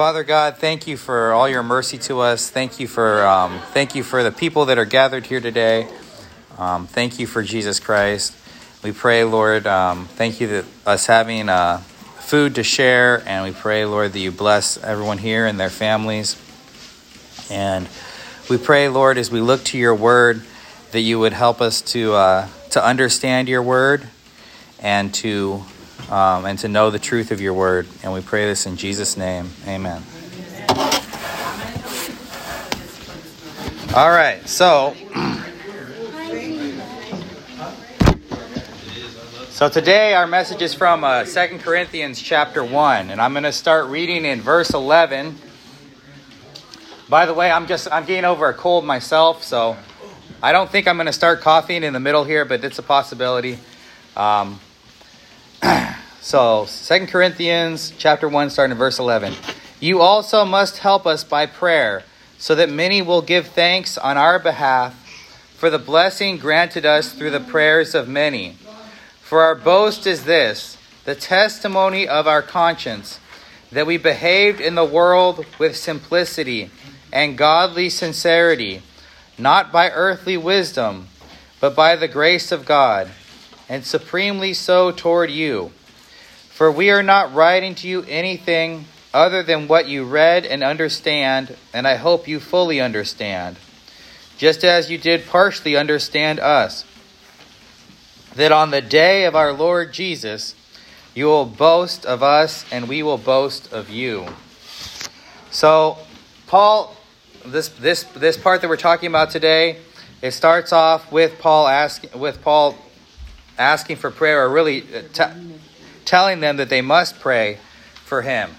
Father God, thank you for all your mercy to us. Thank you for um, thank you for the people that are gathered here today. Um, thank you for Jesus Christ. We pray, Lord, um, thank you that us having uh, food to share, and we pray, Lord, that you bless everyone here and their families. And we pray, Lord, as we look to your word, that you would help us to uh, to understand your word and to um, and to know the truth of your word. And we pray this in Jesus' name. Amen. All right, so. So today our message is from uh, 2 Corinthians chapter 1, and I'm going to start reading in verse 11. By the way, I'm just I'm getting over a cold myself, so I don't think I'm going to start coughing in the middle here, but it's a possibility. Um, so, Second Corinthians chapter 1 starting in verse 11. You also must help us by prayer, so that many will give thanks on our behalf for the blessing granted us through the prayers of many. For our boast is this, the testimony of our conscience, that we behaved in the world with simplicity and godly sincerity, not by earthly wisdom, but by the grace of God, and supremely so toward you for we are not writing to you anything other than what you read and understand, and I hope you fully understand, just as you did partially understand us, that on the day of our Lord Jesus, you will boast of us and we will boast of you. So, Paul, this this this part that we're talking about today, it starts off with Paul asking with Paul asking for prayer, or really uh, t- telling them that they must pray for him.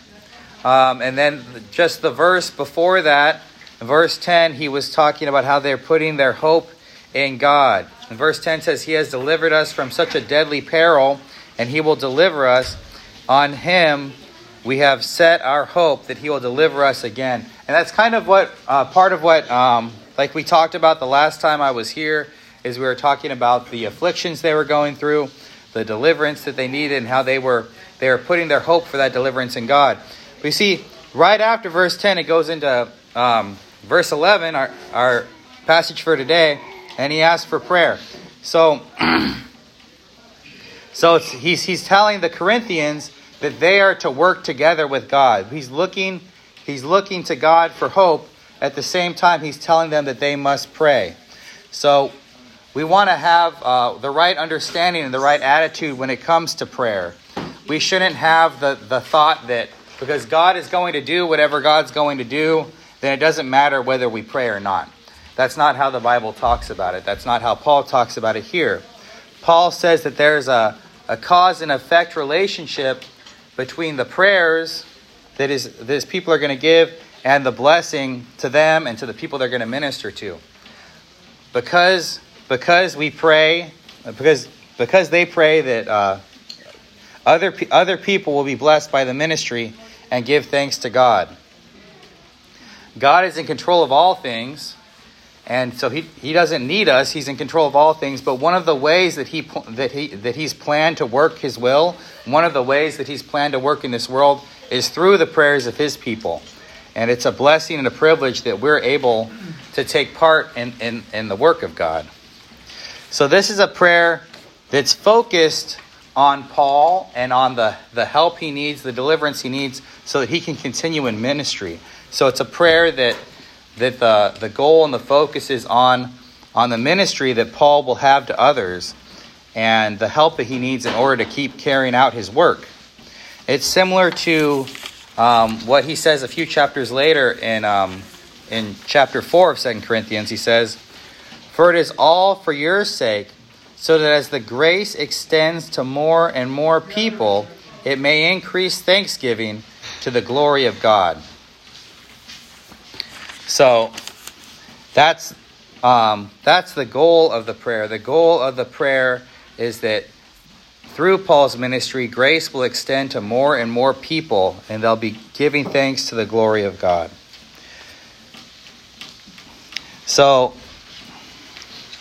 Um, and then just the verse before that, verse 10, he was talking about how they're putting their hope in God. And verse 10 says, He has delivered us from such a deadly peril, and He will deliver us. On Him we have set our hope that He will deliver us again. And that's kind of what, uh, part of what, um, like we talked about the last time I was here, is we were talking about the afflictions they were going through the deliverance that they needed and how they were they were putting their hope for that deliverance in God. We see right after verse 10, it goes into um, verse 11, our, our passage for today, and he asks for prayer. So, so he's, he's telling the Corinthians that they are to work together with God. He's looking, he's looking to God for hope. At the same time, he's telling them that they must pray. So we want to have uh, the right understanding and the right attitude when it comes to prayer. We shouldn't have the, the thought that because God is going to do whatever God's going to do, then it doesn't matter whether we pray or not. That's not how the Bible talks about it. That's not how Paul talks about it here. Paul says that there's a, a cause and effect relationship between the prayers that is this people are going to give and the blessing to them and to the people they're going to minister to. Because because we pray, because because they pray that uh, other other people will be blessed by the ministry and give thanks to God. God is in control of all things, and so he, he doesn't need us. He's in control of all things. But one of the ways that he that he that he's planned to work His will, one of the ways that he's planned to work in this world is through the prayers of His people, and it's a blessing and a privilege that we're able to take part in in, in the work of God. So this is a prayer that's focused on Paul and on the, the help he needs, the deliverance he needs, so that he can continue in ministry. So it's a prayer that that the, the goal and the focus is on on the ministry that Paul will have to others and the help that he needs in order to keep carrying out his work. It's similar to um, what he says a few chapters later in um, in chapter four of Second Corinthians. He says. For it is all for your sake, so that as the grace extends to more and more people, it may increase thanksgiving to the glory of God. So that's um, that's the goal of the prayer. The goal of the prayer is that through Paul's ministry, grace will extend to more and more people, and they'll be giving thanks to the glory of God. So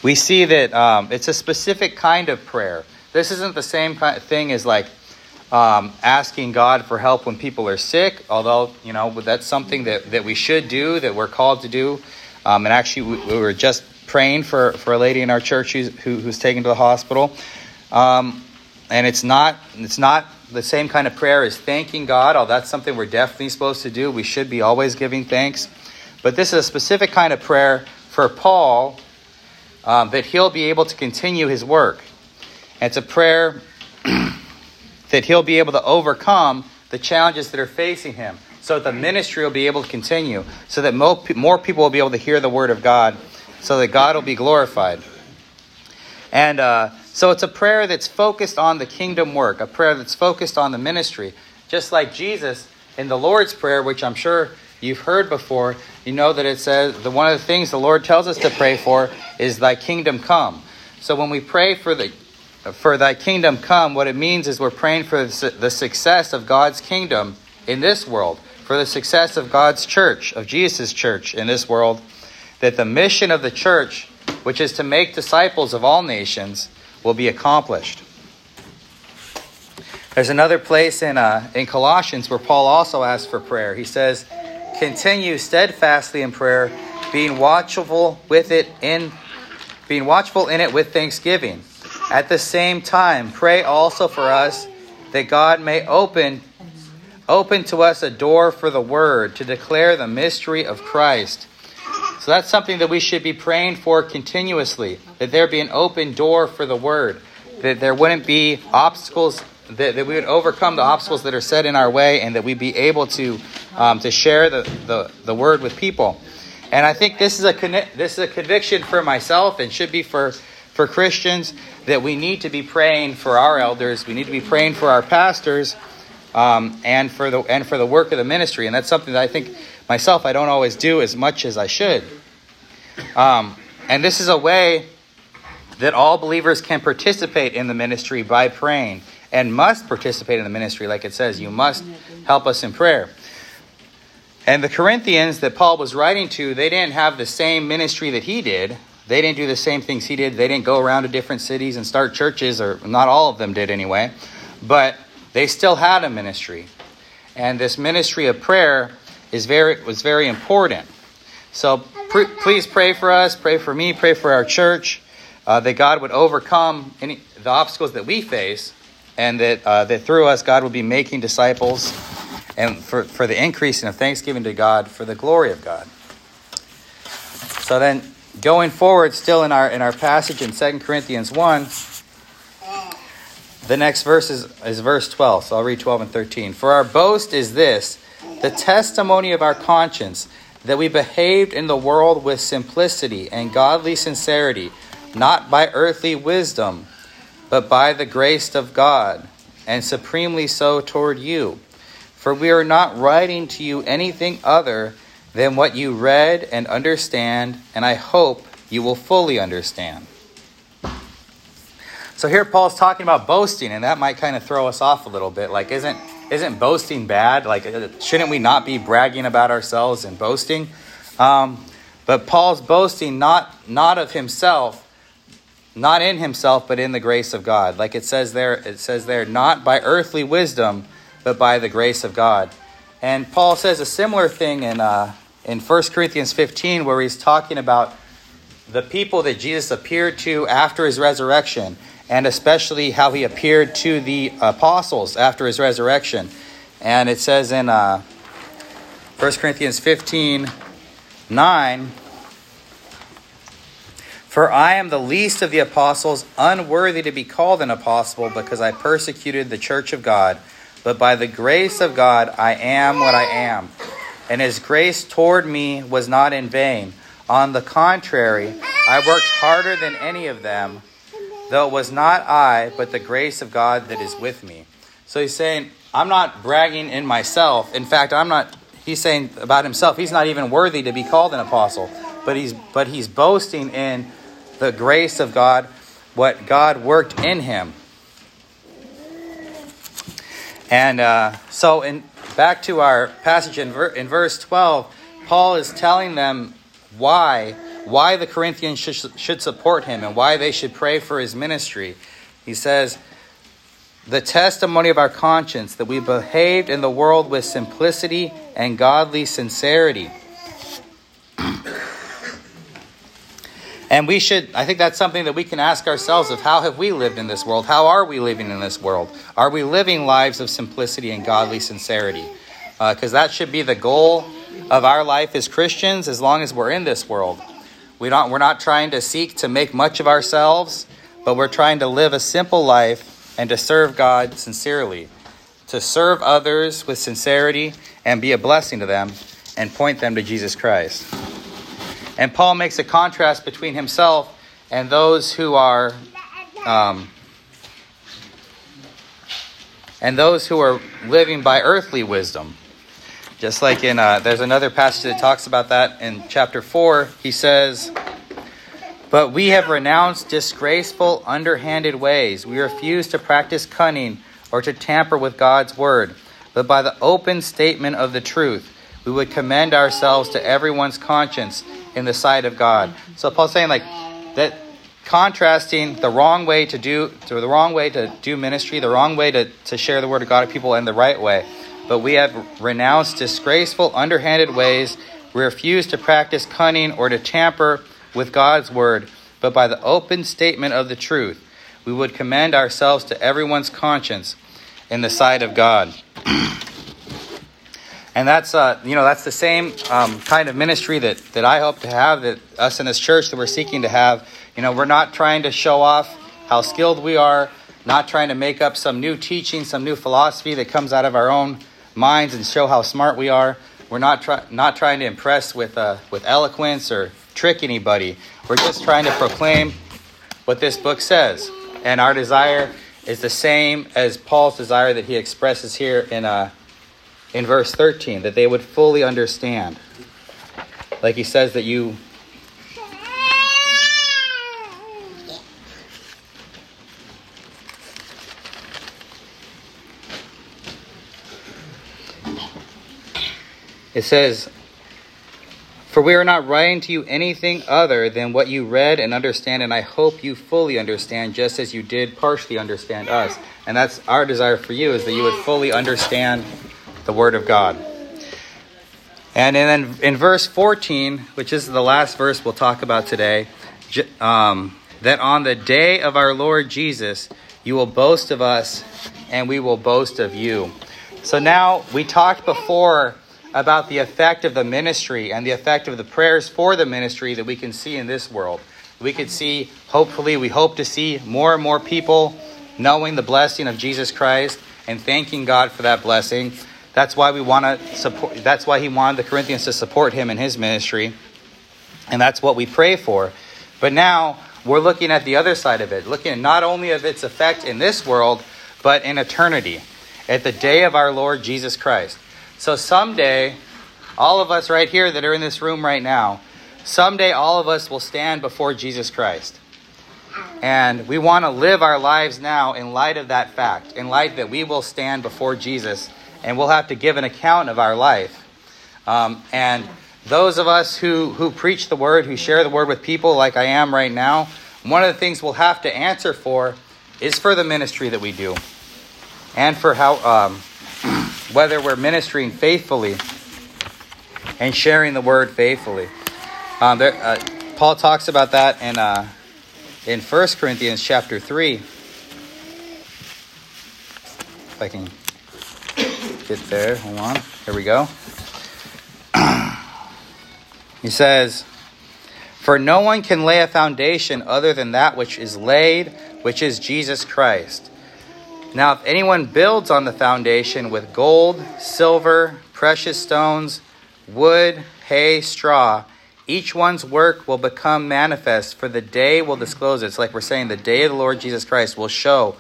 we see that um, it's a specific kind of prayer. This isn't the same kind of thing as like um, asking God for help when people are sick, although, you know, that's something that, that we should do, that we're called to do. Um, and actually, we, we, were just praying for, for a lady in our church who's, who, who's taken to the hospital. Um, and it's not, it's not the same kind of prayer as thanking God, although that's something we're definitely supposed to do. We should be always giving thanks. But this is a specific kind of prayer for Paul um, that he'll be able to continue his work. And it's a prayer that he'll be able to overcome the challenges that are facing him so that the ministry will be able to continue, so that more people will be able to hear the word of God, so that God will be glorified. And uh, so it's a prayer that's focused on the kingdom work, a prayer that's focused on the ministry. Just like Jesus in the Lord's Prayer, which I'm sure you've heard before, you know that it says the one of the things the Lord tells us to pray for is thy kingdom come. So when we pray for the for thy kingdom come, what it means is we're praying for the success of God's kingdom in this world, for the success of God's church, of Jesus' church in this world, that the mission of the church, which is to make disciples of all nations, will be accomplished. There's another place in, uh, in Colossians where Paul also asks for prayer. He says, Continue steadfastly in prayer, being watchful with it in being watchful in it with thanksgiving. At the same time, pray also for us that God may open open to us a door for the word to declare the mystery of Christ. So that's something that we should be praying for continuously, that there be an open door for the word, that there wouldn't be obstacles that, that we would overcome the obstacles that are set in our way and that we'd be able to um, to share the, the, the word with people. And I think this is a this is a conviction for myself and should be for for Christians that we need to be praying for our elders, we need to be praying for our pastors, um, and for the and for the work of the ministry. And that's something that I think myself I don't always do as much as I should. Um, and this is a way that all believers can participate in the ministry by praying and must participate in the ministry, like it says, you must help us in prayer. And the Corinthians that Paul was writing to, they didn't have the same ministry that he did. They didn't do the same things he did. They didn't go around to different cities and start churches, or not all of them did anyway. But they still had a ministry. And this ministry of prayer is very, was very important. So pr- please pray for us, pray for me, pray for our church, uh, that God would overcome any, the obstacles that we face, and that, uh, that through us, God will be making disciples, and for, for the increasing of thanksgiving to God, for the glory of God. So then, Going forward, still in our in our passage in 2 Corinthians 1, the next verse is, is verse 12. So I'll read 12 and 13. For our boast is this the testimony of our conscience, that we behaved in the world with simplicity and godly sincerity, not by earthly wisdom, but by the grace of God, and supremely so toward you. For we are not writing to you anything other than what you read and understand, and I hope you will fully understand. So here Paul's talking about boasting, and that might kind of throw us off a little bit. Like, isn't isn't boasting bad? Like, shouldn't we not be bragging about ourselves and boasting? Um, but Paul's boasting not not of himself, not in himself, but in the grace of God. Like it says there, it says there, not by earthly wisdom, but by the grace of God. And Paul says a similar thing in uh, in 1 Corinthians 15, where he's talking about the people that Jesus appeared to after his resurrection, and especially how he appeared to the apostles after his resurrection. And it says in uh, 1 Corinthians 15 9, For I am the least of the apostles, unworthy to be called an apostle, because I persecuted the church of God. But by the grace of God, I am what I am and his grace toward me was not in vain. On the contrary, I worked harder than any of them, though it was not I, but the grace of God that is with me. So he's saying, I'm not bragging in myself. In fact, I'm not, he's saying about himself, he's not even worthy to be called an apostle, but he's, but he's boasting in the grace of God, what God worked in him. And uh, so in back to our passage in, ver- in verse 12, Paul is telling them why why the Corinthians should, should support him and why they should pray for his ministry. He says, the testimony of our conscience that we behaved in the world with simplicity and godly sincerity. And we should, I think that's something that we can ask ourselves of how have we lived in this world? How are we living in this world? Are we living lives of simplicity and godly sincerity? Because uh, that should be the goal of our life as Christians as long as we're in this world. We don't, we're not trying to seek to make much of ourselves, but we're trying to live a simple life and to serve God sincerely, to serve others with sincerity and be a blessing to them and point them to Jesus Christ. And Paul makes a contrast between himself and those who are um, and those who are living by earthly wisdom. Just like in, uh, there's another passage that talks about that in chapter 4. He says, but we have renounced disgraceful, underhanded ways. We refuse to practice cunning or to tamper with God's word, but by the open statement of the truth, we would commend ourselves to everyone's conscience in the sight of God. So Paul's saying like that contrasting the wrong way to do to the wrong way to do ministry, the wrong way to, to share the word of God to people in the right way. But we have renounced disgraceful, underhanded ways. We refuse to practice cunning or to tamper with God's word, but by the open statement of the truth, we would commend ourselves to everyone's conscience in the sight of God. and that's uh, you know that's the same um, kind of ministry that, that I hope to have that us in this church that we're seeking to have. You know, we're not trying to show off how skilled we are, not trying to make up some new teaching, some new philosophy that comes out of our own minds and show how smart we are. We're not try- not trying to impress with uh, with eloquence or trick anybody. We're just trying to proclaim what this book says. And our desire is the same as Paul's desire that he expresses here in, uh, in verse 13, that they would fully understand. Like he says that you It says, for we are not writing to you anything other than what you read and understand, and I hope you fully understand, just as you did partially understand us. And that's our desire for you, is that you would fully understand the Word of God. And then in verse 14, which is the last verse we'll talk about today, um, that on the day of our Lord Jesus, you will boast of us, and we will boast of you. So now we talked before about the effect of the ministry and the effect of the prayers for the ministry that we can see in this world. We could see, hopefully, we hope to see more and more people knowing the blessing of Jesus Christ and thanking God for that blessing. That's why we want to support that's why he wanted the Corinthians to support him in his ministry. And that's what we pray for. But now we're looking at the other side of it, looking not only of its effect in this world, but in eternity, at the day of our Lord Jesus Christ. So someday, all of us right here that are in this room right now, someday all of us will stand before Jesus Christ. And we want to live our lives now in light of that fact, in light that we will stand before Jesus and we'll have to give an account of our life. Um, and those of us who, who preach the word, who share the word with people like I am right now, one of the things we'll have to answer for is for the ministry that we do and for how um, whether we're ministering faithfully and sharing the word faithfully. Um, there, uh, Paul talks about that in uh, in 1 Corinthians chapter 3. If I can get there, hold on. Here we go. he says, For no one can lay a foundation other than that which is laid, which is Jesus Christ. Now, if anyone builds on the foundation with gold, silver, precious stones, wood, hay, straw, each one's work will become manifest, for the day will disclose it. It's like we're saying the day of the Lord Jesus Christ will show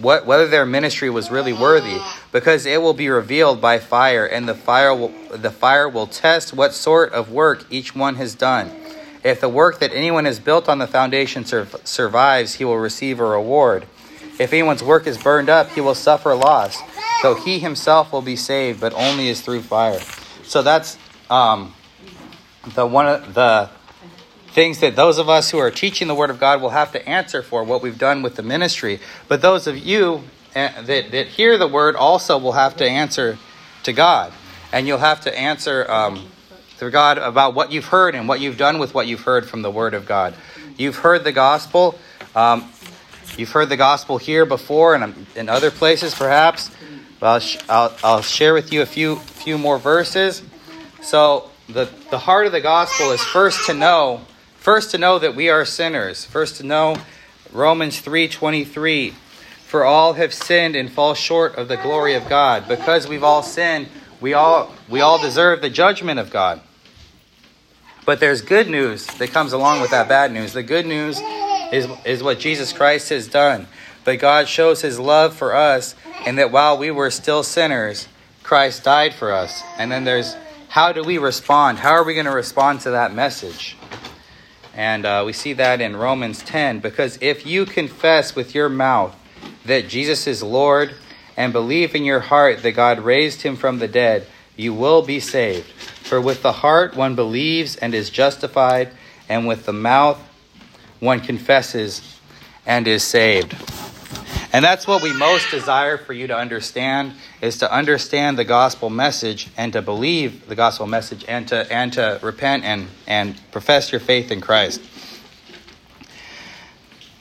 what, whether their ministry was really worthy, because it will be revealed by fire, and the fire will, the fire will test what sort of work each one has done. If the work that anyone has built on the foundation sur- survives, he will receive a reward. If anyone's work is burned up, he will suffer loss, though he himself will be saved, but only is through fire. So that's um, the one of the things that those of us who are teaching the Word of God will have to answer for what we've done with the ministry. But those of you uh, that, that hear the word also will have to answer to God. And you'll have to answer um, to God about what you've heard and what you've done with what you've heard from the word of God. You've heard the gospel. Um, you've heard the gospel here before and in other places, perhaps. I'll, I'll, I'll share with you a few few more verses. So the, the heart of the gospel is first to know, first to know that we are sinners. First to know Romans 3:23, for all have sinned and fall short of the glory of God. Because we've all sinned, we all we all deserve the judgment of God. But there's good news that comes along with that bad news. The good news is, is what Jesus Christ has done. But God shows his love for us, and that while we were still sinners, Christ died for us. And then there's how do we respond? How are we going to respond to that message? And uh, we see that in Romans 10 because if you confess with your mouth that Jesus is Lord and believe in your heart that God raised him from the dead, you will be saved. For with the heart one believes and is justified, and with the mouth one confesses and is saved. And that's what we most desire for you to understand is to understand the gospel message and to believe the gospel message and to and to repent and and profess your faith in Christ.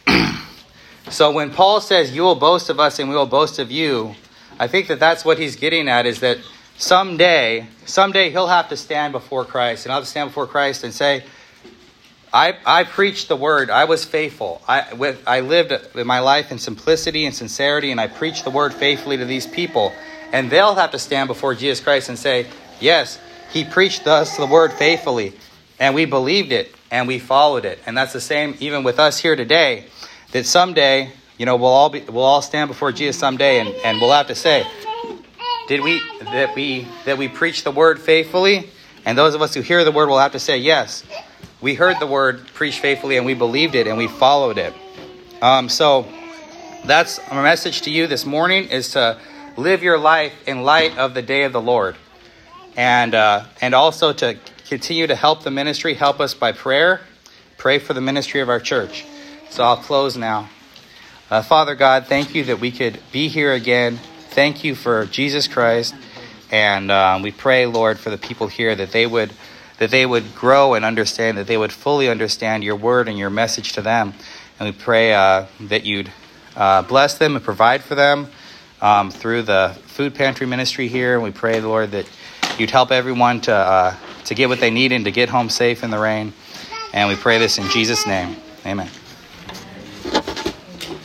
so when Paul says you will boast of us and we will boast of you, I think that that's what he's getting at is that someday someday he'll have to stand before Christ and I'll have to stand before Christ and say I, I preached the word. I was faithful. I, with, I lived my life in simplicity and sincerity, and I preached the word faithfully to these people. And they'll have to stand before Jesus Christ and say, Yes, he preached us the word faithfully, and we believed it, and we followed it. And that's the same even with us here today, that someday, you know, we'll all, be, we'll all stand before Jesus someday, and, and we'll have to say, did we that we that we preach the word faithfully? And those of us who hear the word will have to say, yes, we heard the word preached faithfully and we believed it and we followed it. Um, so that's my message to you this morning is to live your life in light of the day of the Lord. And, uh, and also to continue to help the ministry, help us by prayer. Pray for the ministry of our church. So I'll close now. Uh, Father God, thank you that we could be here again. Thank you for Jesus Christ. And uh, we pray, Lord, for the people here that they would that they would grow and understand, that they would fully understand your word and your message to them. And we pray uh, that you'd uh, bless them and provide for them um, through the food pantry ministry here. And we pray, Lord, that you'd help everyone to, uh, to get what they need and to get home safe in the rain. And we pray this in Jesus' name. Amen.